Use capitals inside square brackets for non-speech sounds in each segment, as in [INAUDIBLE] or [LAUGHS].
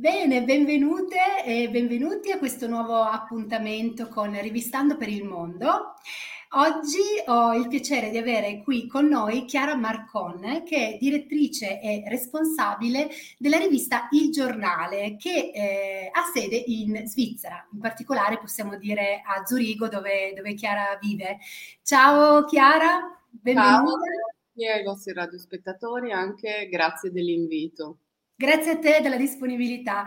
Bene, benvenute e benvenuti a questo nuovo appuntamento con Rivistando per il Mondo. Oggi ho il piacere di avere qui con noi Chiara Marcon, che è direttrice e responsabile della rivista Il Giornale, che eh, ha sede in Svizzera, in particolare possiamo dire a Zurigo, dove, dove Chiara vive. Ciao Chiara, benvenuta. Ciao e ai vostri radiospettatori, anche grazie dell'invito. Grazie a te della disponibilità.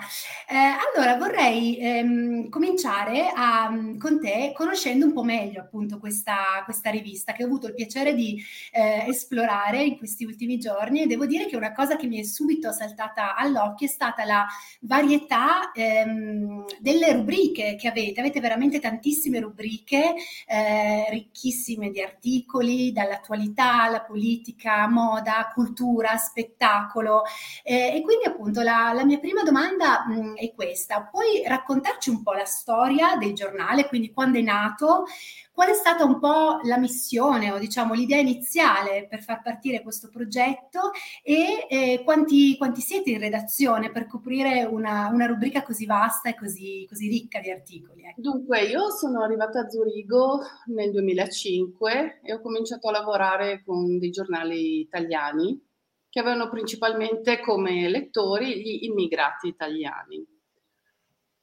Eh, allora vorrei ehm, cominciare a, con te conoscendo un po' meglio appunto questa, questa rivista che ho avuto il piacere di eh, esplorare in questi ultimi giorni e devo dire che una cosa che mi è subito saltata all'occhio è stata la varietà ehm, delle rubriche che avete. Avete veramente tantissime rubriche eh, ricchissime di articoli dall'attualità alla politica, moda, cultura, spettacolo eh, e quindi quindi appunto la, la mia prima domanda mh, mm, è questa. Puoi raccontarci un po' la storia del giornale, quindi quando è nato, qual è stata un po' la missione o diciamo l'idea iniziale per far partire questo progetto e eh, quanti, quanti, siete in redazione per coprire una, una rubrica così vasta e così, così ricca di articoli? Ecco. Dunque, io sono arrivata a Zurigo nel 2005 e ho cominciato a lavorare con dei giornali italiani che avevano principalmente come lettori gli immigrati italiani.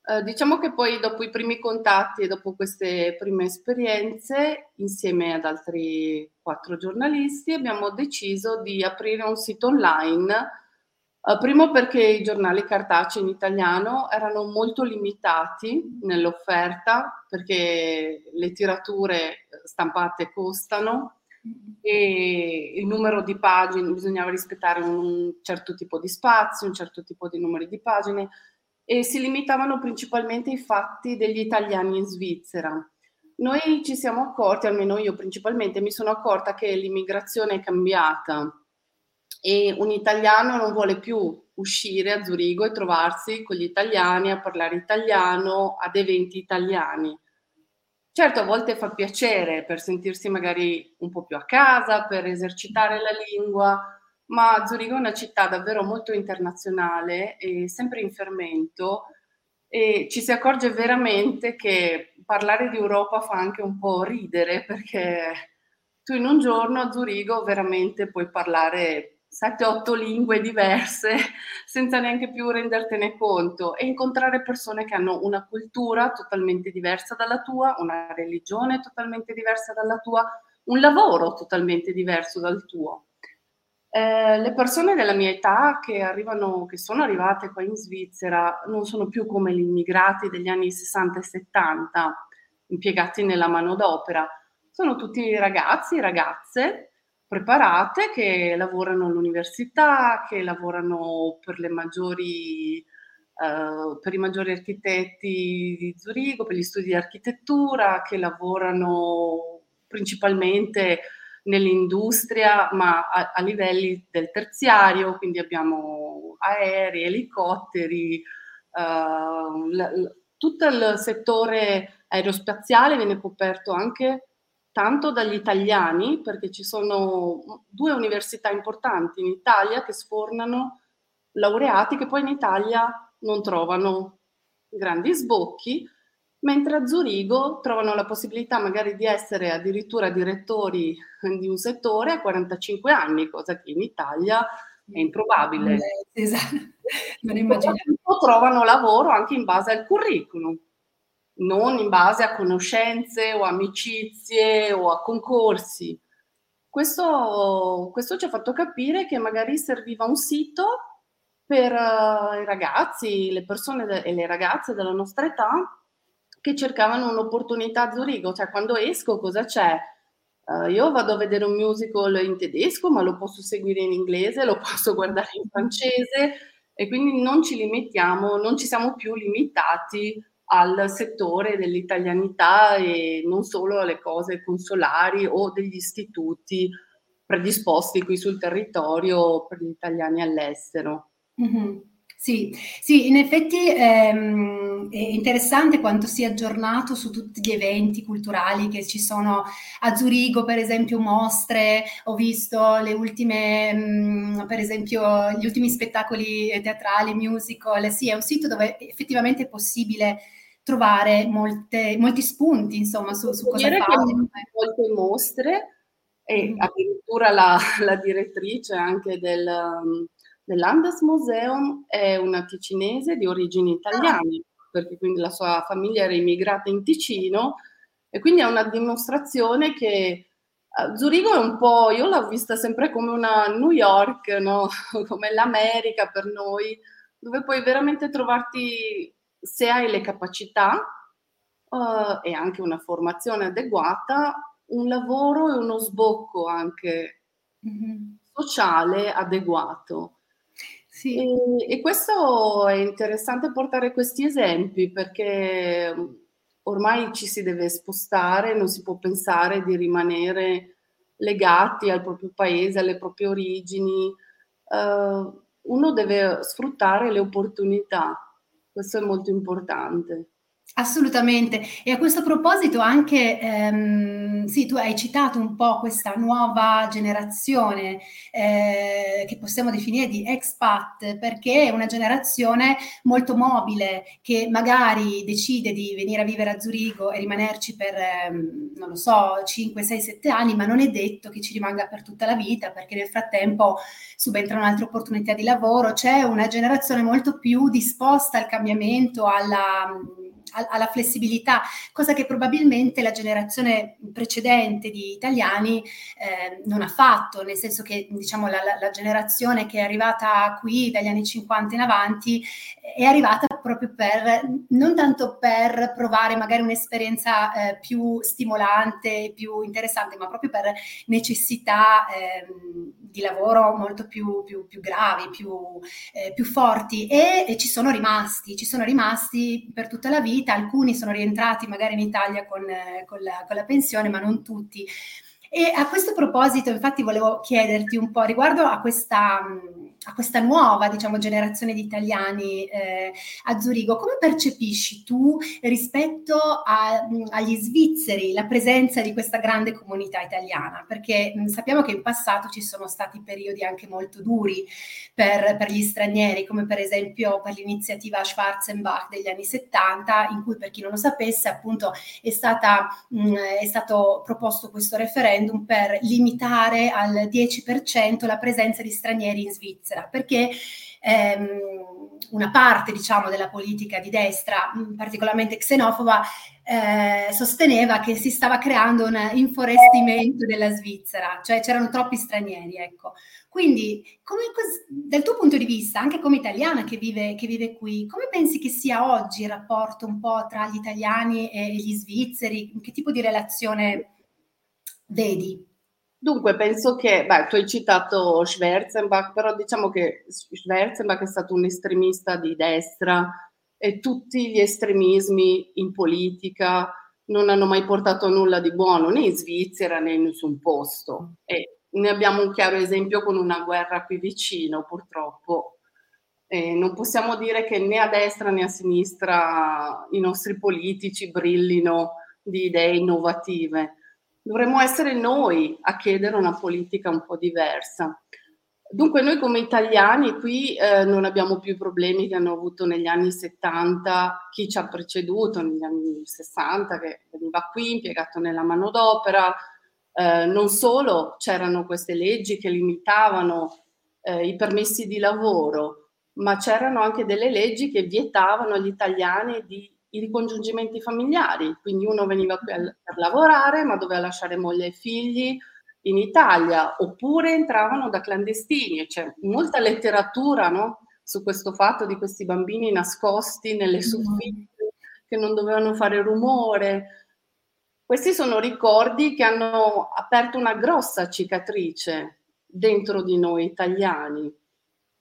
Eh, diciamo che poi dopo i primi contatti e dopo queste prime esperienze, insieme ad altri quattro giornalisti, abbiamo deciso di aprire un sito online. Eh, primo perché i giornali cartacei in italiano erano molto limitati nell'offerta, perché le tirature stampate costano e il numero di pagine, bisognava rispettare un certo tipo di spazio, un certo tipo di numeri di pagine e si limitavano principalmente ai fatti degli italiani in Svizzera. Noi ci siamo accorti, almeno io principalmente, mi sono accorta che l'immigrazione è cambiata e un italiano non vuole più uscire a Zurigo e trovarsi con gli italiani a parlare italiano ad eventi italiani Certo, a volte fa piacere per sentirsi magari un po' più a casa, per esercitare la lingua, ma Zurigo è una città davvero molto internazionale e sempre in fermento e ci si accorge veramente che parlare di Europa fa anche un po' ridere perché tu in un giorno a Zurigo veramente puoi parlare 7-8 lingue diverse [LAUGHS] senza neanche più rendertene conto e incontrare persone che hanno una cultura totalmente diversa dalla tua, una religione totalmente diversa dalla tua, un lavoro totalmente diverso dal tuo. Eh, le persone della mia età che, arrivano, che sono arrivate qua in Svizzera non sono più come gli immigrati degli anni 60 e 70 impiegati nella manodopera, sono tutti ragazzi, ragazze preparate che lavorano all'università, che lavorano per, maggiori, uh, per i maggiori architetti di Zurigo, per gli studi di architettura, che lavorano principalmente nell'industria, ma a, a livelli del terziario, quindi abbiamo aerei, elicotteri, uh, l- l- tutto il settore aerospaziale viene coperto anche tanto dagli italiani, perché ci sono due università importanti in Italia che sfornano laureati che poi in Italia non trovano grandi sbocchi, mentre a Zurigo trovano la possibilità magari di essere addirittura direttori di un settore a 45 anni, cosa che in Italia è improbabile. Esatto, non immagino. Trovano lavoro anche in base al curriculum non in base a conoscenze o amicizie o a concorsi. Questo, questo ci ha fatto capire che magari serviva un sito per uh, i ragazzi, le persone de- e le ragazze della nostra età che cercavano un'opportunità a Zurigo, cioè quando esco cosa c'è? Uh, io vado a vedere un musical in tedesco, ma lo posso seguire in inglese, lo [LAUGHS] posso guardare in francese e quindi non ci limitiamo, non ci siamo più limitati al settore dell'italianità e non solo alle cose consolari o degli istituti predisposti qui sul territorio per gli italiani all'estero. Mm-hmm. Sì, sì, in effetti ehm, è interessante quanto sia aggiornato su tutti gli eventi culturali che ci sono a Zurigo, per esempio, mostre, ho visto le ultime, mh, mm, per esempio, gli ultimi spettacoli teatrali, musical, sì, è un sito dove effettivamente è possibile trovare molte, molti spunti, insomma, su, su cosa fare. Molte mostre e mm. addirittura la, [LAUGHS] la direttrice anche del del Landesmuseum è una ticinese di origini italiane, perché quindi la sua famiglia era immigrata in Ticino e quindi è una dimostrazione che uh, Zurigo è un po', io l'ho vista sempre come una New York, no? [LAUGHS] come l'America per noi, dove puoi veramente trovarti, se hai le capacità uh, e anche una formazione adeguata, un lavoro e uno sbocco anche mm-hmm. sociale adeguato. Sì. E, e, questo è interessante portare questi esempi perché mm, ormai ci si deve spostare, non si può pensare di rimanere legati al proprio paese, alle proprie origini. Uh, uno deve sfruttare le opportunità, questo è molto importante. Assolutamente. E a questo proposito anche, ehm, sì, tu hai citato un po' questa nuova generazione eh, che possiamo definire di expat, perché è una generazione molto mobile che magari decide di venire a vivere a Zurigo e rimanerci per, ehm, non lo so, 5, 6, 7 anni, ma non è detto che ci rimanga per tutta la vita, perché nel frattempo subentrano altre opportunità di lavoro. C'è una generazione molto più disposta al cambiamento, alla alla flessibilità, cosa che probabilmente la generazione precedente di italiani eh, non ha fatto, nel senso che diciamo, la, la, generazione che è arrivata qui dagli anni 50 in avanti è arrivata proprio per, non tanto per provare magari un'esperienza eh, più stimolante, più interessante, ma proprio per necessità eh, di lavoro molto più, più, più gravi, più, eh, più forti. E, e, ci sono rimasti, ci sono rimasti per tutta la vita, alcuni sono rientrati magari in Italia con, con, la, con la pensione, ma non tutti. E a questo proposito, infatti, volevo chiederti un po' riguardo a questa a questa nuova diciamo, generazione di italiani eh, a Zurigo, come percepisci tu rispetto a, agli svizzeri la presenza di questa grande comunità italiana? Perché mh, sappiamo che in passato ci sono stati periodi anche molto duri per, per, gli stranieri, come per esempio per l'iniziativa Schwarzenbach degli anni 70, in cui per chi non lo sapesse appunto è, stata, mh, è stato proposto questo referendum per limitare al 10% la presenza di stranieri in Svizzera Svizzera, perché ehm, una parte diciamo, della politica di destra, particolarmente xenofoba, eh, sosteneva che si stava creando un inforestimento della Svizzera, cioè c'erano troppi stranieri. Ecco. Quindi, come, dal tuo punto di vista, anche come italiana che vive, che vive, qui, come pensi che sia oggi il rapporto un po' tra gli italiani e gli svizzeri? Che tipo di relazione vedi? Dunque, penso che, beh, tu hai citato Schwarzenbach, però diciamo che Schwarzenbach è stato un estremista di destra e tutti gli estremismi in politica non hanno mai portato nulla di buono né in Svizzera né in nessun posto. E ne abbiamo un chiaro esempio con una guerra qui vicino, purtroppo. E non possiamo dire che né a destra né a sinistra i nostri politici brillino di idee innovative dovremmo essere noi a chiedere una politica un po' diversa. Dunque noi come italiani qui eh, non abbiamo più i problemi che hanno avuto negli anni 70 chi ci ha preceduto, negli anni 60 che veniva qui impiegato nella manodopera. Eh, non solo c'erano queste leggi che limitavano eh, i permessi di lavoro, ma c'erano anche delle leggi che vietavano agli italiani di i ricongiungimenti familiari, quindi uno veniva qui per lavorare ma doveva lasciare moglie e figli in Italia, oppure entravano da clandestini, c'è molta letteratura no? su questo fatto di questi bambini nascosti nelle mm. soffitte che non dovevano fare rumore. Questi sono ricordi che hanno aperto una grossa cicatrice dentro di noi italiani.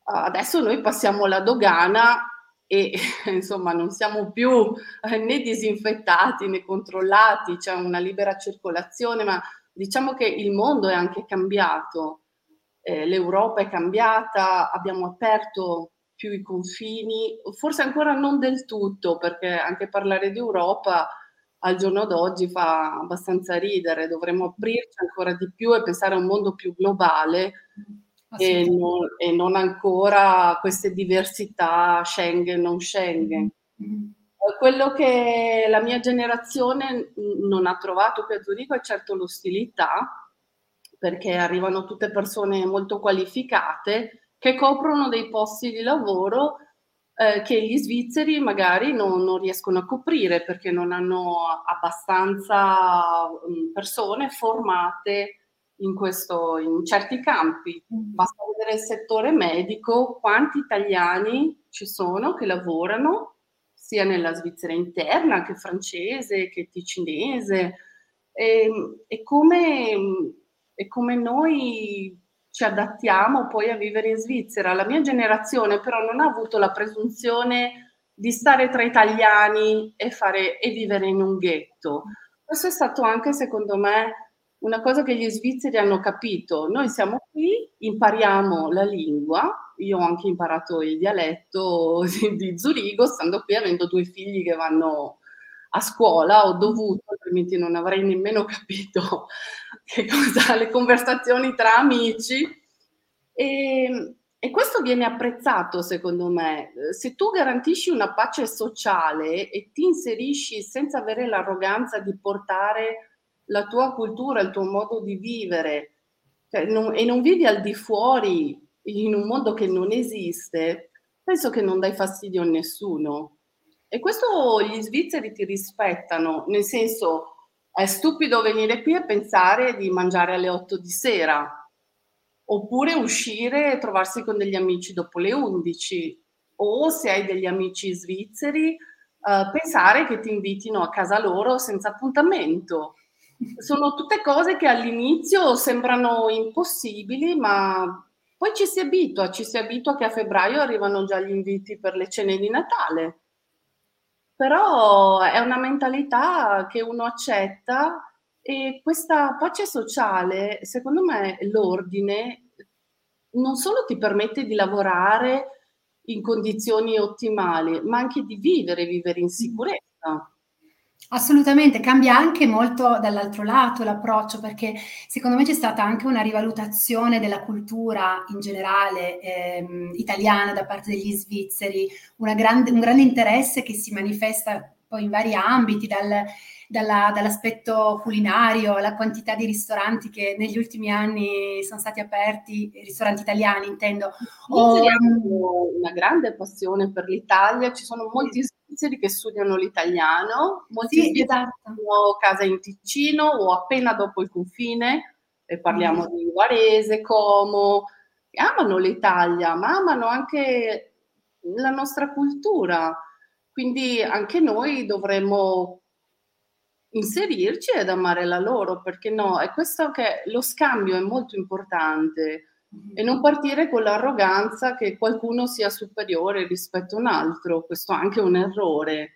Adesso noi passiamo la dogana e [LAUGHS] insomma non siamo più eh, né disinfettati né controllati, c'è una libera circolazione, ma diciamo che il mondo è anche cambiato, eh, l'Europa è cambiata, abbiamo aperto più i confini, forse ancora non del tutto, perché anche parlare di Europa al giorno d'oggi fa abbastanza ridere, dovremmo aprirci ancora di più e pensare a un mondo più globale e non, e non ancora queste diversità Schengen, non Schengen. Mm-hmm. Quello che la mia generazione non ha trovato qui a Zurigo è certo l'ostilità, perché arrivano tutte persone molto qualificate che coprono dei posti di lavoro eh, che gli svizzeri magari non, non, riescono a coprire perché non hanno abbastanza mm, persone formate in, questo, in certi campi. Mm. Basta vedere il settore medico, quanti italiani ci sono che lavorano sia nella Svizzera interna che francese che ticinese e, e, come, e come noi ci adattiamo poi a vivere in Svizzera. La mia generazione però non ha avuto la presunzione di stare tra italiani e, fare, e vivere in un ghetto. Questo è stato anche, secondo me, una cosa che gli svizzeri hanno capito. Noi siamo qui, impariamo la lingua, io ho anche imparato il dialetto [LAUGHS] di Zurigo, stando qui avendo due figli che vanno a scuola, ho dovuto, altrimenti non avrei nemmeno capito [LAUGHS] che cosa, le conversazioni tra amici. E, e questo viene apprezzato, secondo me. Se tu garantisci una pace sociale e ti inserisci senza avere l'arroganza di portare la tua cultura, il tuo modo di vivere, cioè non, e non vivi al di fuori in un mondo che non esiste, penso che non dai fastidio a nessuno. E questo gli svizzeri ti rispettano, nel senso è stupido venire qui e pensare di mangiare alle 8 di sera, oppure uscire e trovarsi con degli amici dopo le 11, o se hai degli amici svizzeri, uh, pensare che ti invitino a casa loro senza appuntamento. Sono tutte cose che all'inizio sembrano impossibili, ma poi ci si abitua, ci si abitua che a febbraio arrivano già gli inviti per le cene di Natale però è una mentalità che uno accetta e questa pace sociale, secondo me, l'ordine non solo ti permette di lavorare in condizioni ottimali, ma anche di vivere, vivere in sicurezza. Assolutamente, cambia anche molto dall'altro lato l'approccio perché secondo me c'è stata anche una rivalutazione della cultura in generale ehm, italiana da parte degli svizzeri, grande, un grande interesse che si manifesta poi in vari ambiti, dal, dalla, dall'aspetto culinario alla quantità di ristoranti che negli ultimi anni sono stati aperti, ristoranti italiani intendo. O, hanno una grande passione per l'Italia, ci sono molti svizzeri che studiano l'italiano, molti sì, esatto. hanno casa in Ticino o appena dopo il confine, e parliamo mm. di Varese, Como, amano l'Italia, ma amano anche la nostra cultura. Quindi anche noi dovremmo inserirci ed amare la loro, perché no? È questo che lo scambio è molto importante e non partire con l'arroganza che qualcuno sia superiore rispetto a un altro, questo è anche un errore.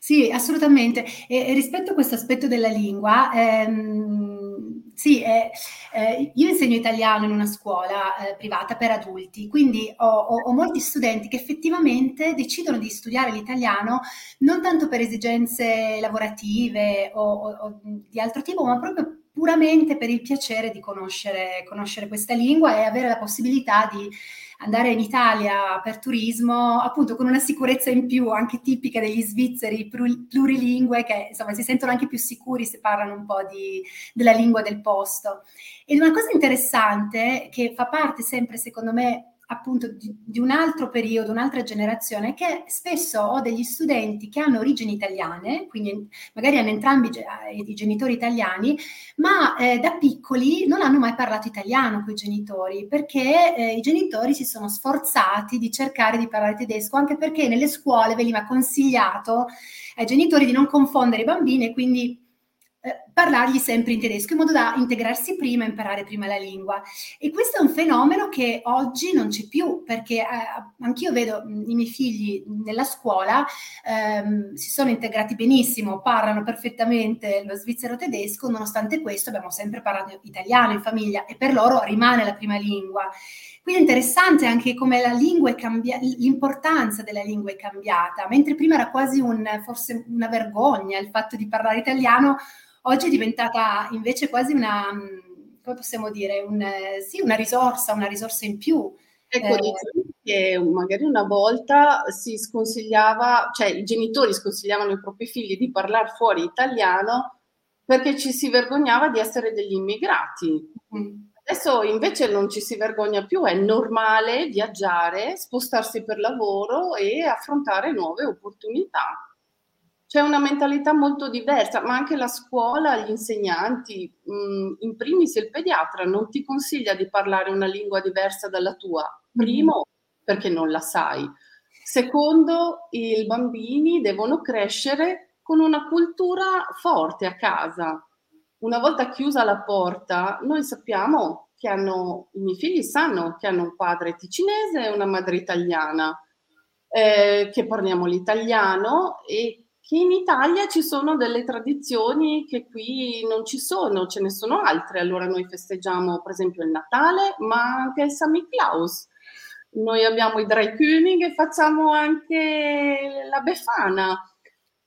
Sì, assolutamente. E, rispetto a questo aspetto della lingua, ehm, sì, eh, eh, io insegno italiano in una scuola eh, privata per adulti, quindi ho, ho, ho, molti studenti che effettivamente decidono di studiare l'italiano non tanto per esigenze lavorative o, o, o di altro tipo, ma proprio puramente per il piacere di conoscere, conoscere questa lingua e avere la possibilità di andare in Italia per turismo, appunto con una sicurezza in più, anche tipica degli svizzeri plurilingue, che insomma si sentono anche più sicuri se parlano un po' di, della lingua del posto. Ed una cosa interessante che fa parte sempre, secondo me, appunto di, di, un altro periodo, un'altra generazione, che spesso ho degli studenti che hanno origini italiane, quindi magari hanno entrambi eh, i genitori italiani, ma eh, da piccoli non hanno mai parlato italiano con i genitori, perché eh, i genitori si sono sforzati di cercare di parlare tedesco, anche perché nelle scuole veniva consigliato ai genitori di non confondere i bambini e quindi eh, parlargli sempre in tedesco in modo da integrarsi prima, imparare prima la lingua. E questo è un fenomeno che oggi non c'è più perché eh, anch'io vedo i miei figli nella scuola ehm, si sono integrati benissimo, parlano perfettamente lo svizzero tedesco, nonostante questo abbiamo sempre parlato italiano in famiglia e per loro rimane la prima lingua. Quindi è interessante anche come la lingua è cambiata, l'importanza della lingua è cambiata, mentre prima era quasi un, forse una vergogna il fatto di parlare italiano, oggi è diventata invece quasi una, come possiamo dire, un, sì, una risorsa, una risorsa in più. Ecco, eh, che magari una volta si sconsigliava, cioè i genitori sconsigliavano ai propri figli di parlare fuori italiano perché ci si vergognava di essere degli immigrati. Mm. Adesso invece non ci si vergogna più, è normale viaggiare, spostarsi per lavoro e affrontare nuove opportunità. C'è una mentalità molto diversa, ma anche la scuola, gli insegnanti, mm, in primis il pediatra non ti consiglia di parlare una lingua diversa dalla tua. Primo, perché non la sai. Secondo, i bambini devono crescere con una cultura forte a casa. Una volta chiusa la porta, noi sappiamo che hanno, i miei figli sanno che hanno un padre ticinese e una madre italiana, eh, che parliamo l'italiano e che in Italia ci sono delle tradizioni che qui non ci sono, ce ne sono altre. Allora noi festeggiamo per esempio il Natale, ma anche il San Claus. Noi abbiamo i Dry König e facciamo anche la Befana.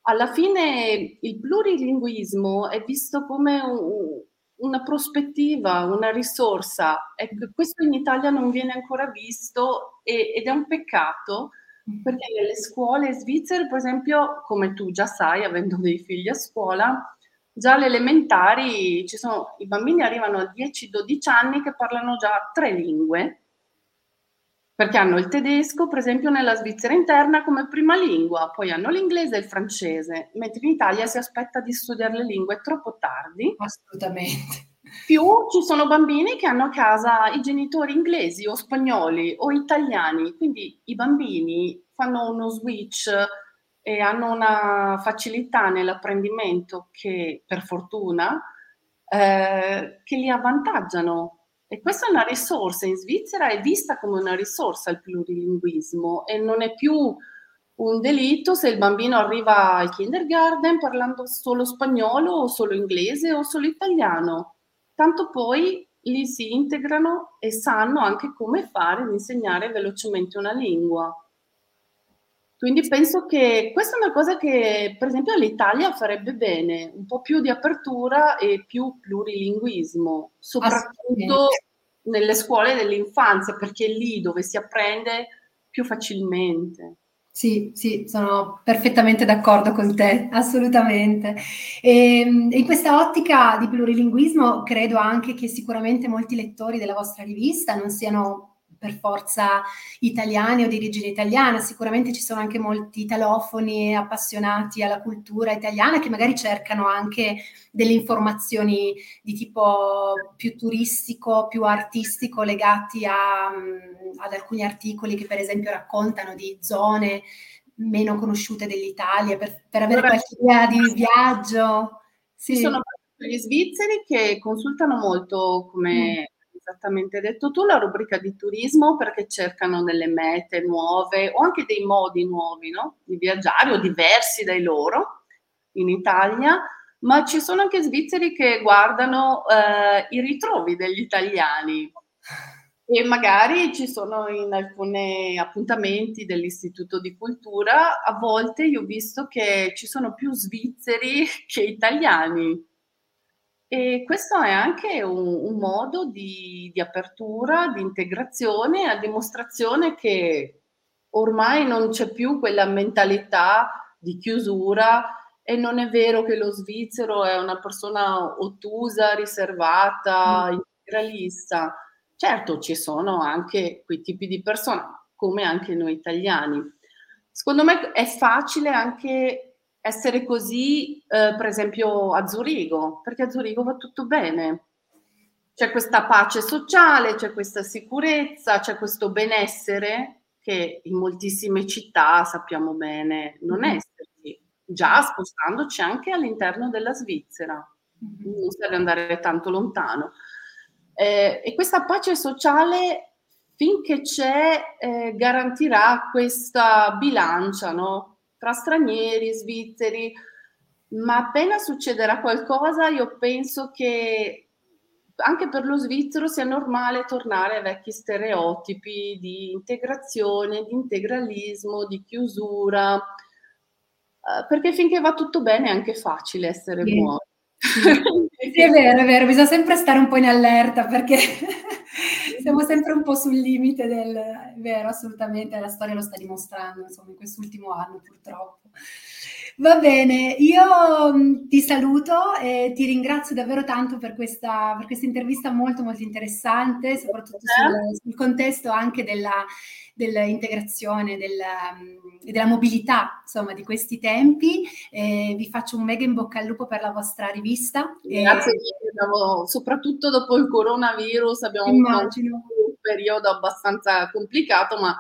Alla fine il plurilinguismo è visto come un, una prospettiva, una risorsa. Ecco, questo in Italia non viene ancora visto e, ed è un peccato perché nelle scuole svizzere, per esempio, come tu già sai, avendo dei figli a scuola, già alle elementari ci sono, i bambini arrivano a 10-12 anni che parlano già tre lingue, perché hanno il tedesco, per esempio, nella Svizzera interna come prima lingua, poi hanno l'inglese e il francese, mentre in Italia si aspetta di studiare le lingue troppo tardi. Assolutamente. Più ci sono bambini che hanno a casa i genitori inglesi o spagnoli o italiani, quindi i bambini fanno uno switch e hanno una facilità nell'apprendimento che per fortuna eh, che li avvantaggiano. E questa è una risorsa, in Svizzera è vista come una risorsa il plurilinguismo e non è più un delitto se il bambino arriva al kindergarten parlando solo spagnolo o solo inglese o solo italiano tanto poi li si integrano e sanno anche come fare ad insegnare velocemente una lingua. Quindi penso che questa è una cosa che per esempio l'Italia farebbe bene, un po' più di apertura e più plurilinguismo, soprattutto nelle scuole dell'infanzia, perché è lì dove si apprende più facilmente. Sì, sì, sono perfettamente d'accordo con te, assolutamente. E, ehm, in questa ottica di plurilinguismo credo anche che sicuramente molti lettori della vostra rivista non siano per forza italiani o di origine italiana, sicuramente ci sono anche molti italofoni appassionati alla cultura italiana che magari cercano anche delle informazioni di tipo più turistico, più artistico, legati a, mm, ad alcuni articoli che per esempio raccontano di zone meno conosciute dell'Italia, per, per avere qualche idea di viaggio. Sì. Ci sono gli svizzeri che consultano molto come... Esattamente detto tu, la rubrica di turismo perché cercano delle mete nuove o anche dei modi nuovi no? di viaggiare o diversi dai loro in Italia, ma ci sono anche svizzeri che guardano eh, i ritrovi degli italiani e magari ci sono in alcuni appuntamenti dell'Istituto di Cultura, a volte io ho visto che ci sono più svizzeri [LAUGHS] che italiani e questo è anche un, un modo di, di, apertura, di integrazione, a dimostrazione che ormai non c'è più quella mentalità di chiusura e non è vero che lo svizzero è una persona ottusa, riservata, mm. integralista. Certo, ci sono anche quei tipi di persone, come anche noi italiani. Secondo me è facile anche essere così, eh, per esempio, a Zurigo, perché a Zurigo va tutto bene. C'è questa pace sociale, c'è questa sicurezza, c'è questo benessere che in moltissime città sappiamo bene non mm-hmm. esserci, già spostandoci anche all'interno della Svizzera, mm-hmm. non serve andare tanto lontano. Eh, e questa pace sociale, finché c'è, eh, garantirà questa bilancia, no? Tra stranieri, svizzeri, ma appena succederà qualcosa io penso che anche per lo svizzero sia normale tornare ai vecchi stereotipi di integrazione, di integralismo, di chiusura, eh, perché finché va tutto bene è anche facile essere sì. buoni. Sì, è vero, è vero, bisogna sempre stare un po' in allerta perché [LAUGHS] siamo sempre un po' sul limite del... Vero, assolutamente, la storia lo sta dimostrando, insomma, in quest'ultimo anno purtroppo. Va bene, io mm, ti saluto e ti ringrazio davvero tanto per questa, per questa intervista molto molto interessante, soprattutto sul, sul contesto anche della, dell'integrazione della, mm, e della mobilità insomma di questi tempi. Eh, vi faccio un mega in bocca al lupo per la vostra rivista. Grazie mille, soprattutto dopo il coronavirus abbiamo Immagino. un periodo abbastanza complicato, ma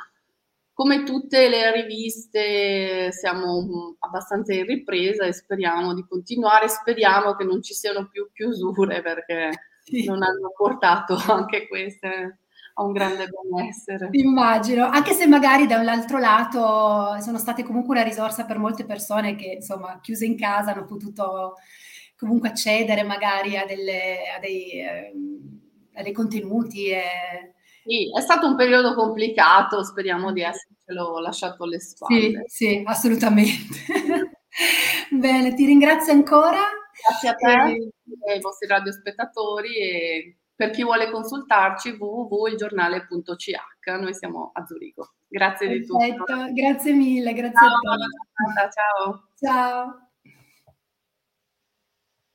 come tutte le riviste siamo abbastanza in ripresa e speriamo di continuare, speriamo che non ci siano più chiusure perché sì. non hanno portato anche queste a un grande benessere. Immagino, anche se magari dall'altro lato sono state comunque una risorsa per molte persone che insomma chiuse in casa hanno potuto comunque accedere magari a, delle, a, dei, eh, a dei contenuti. E sì, è stato un periodo complicato, speriamo di essercelo lasciato alle spalle. Sì, sì, assolutamente. [LAUGHS] Bene, ti ringrazio ancora. Grazie a te e ai vostri radiospettatori e per chi vuole consultarci www.ilgiornale.ch. Noi siamo a Zurigo. Grazie Perfetto, di tutto. Grazie mille, grazie ciao, a te. Ciao. Ciao.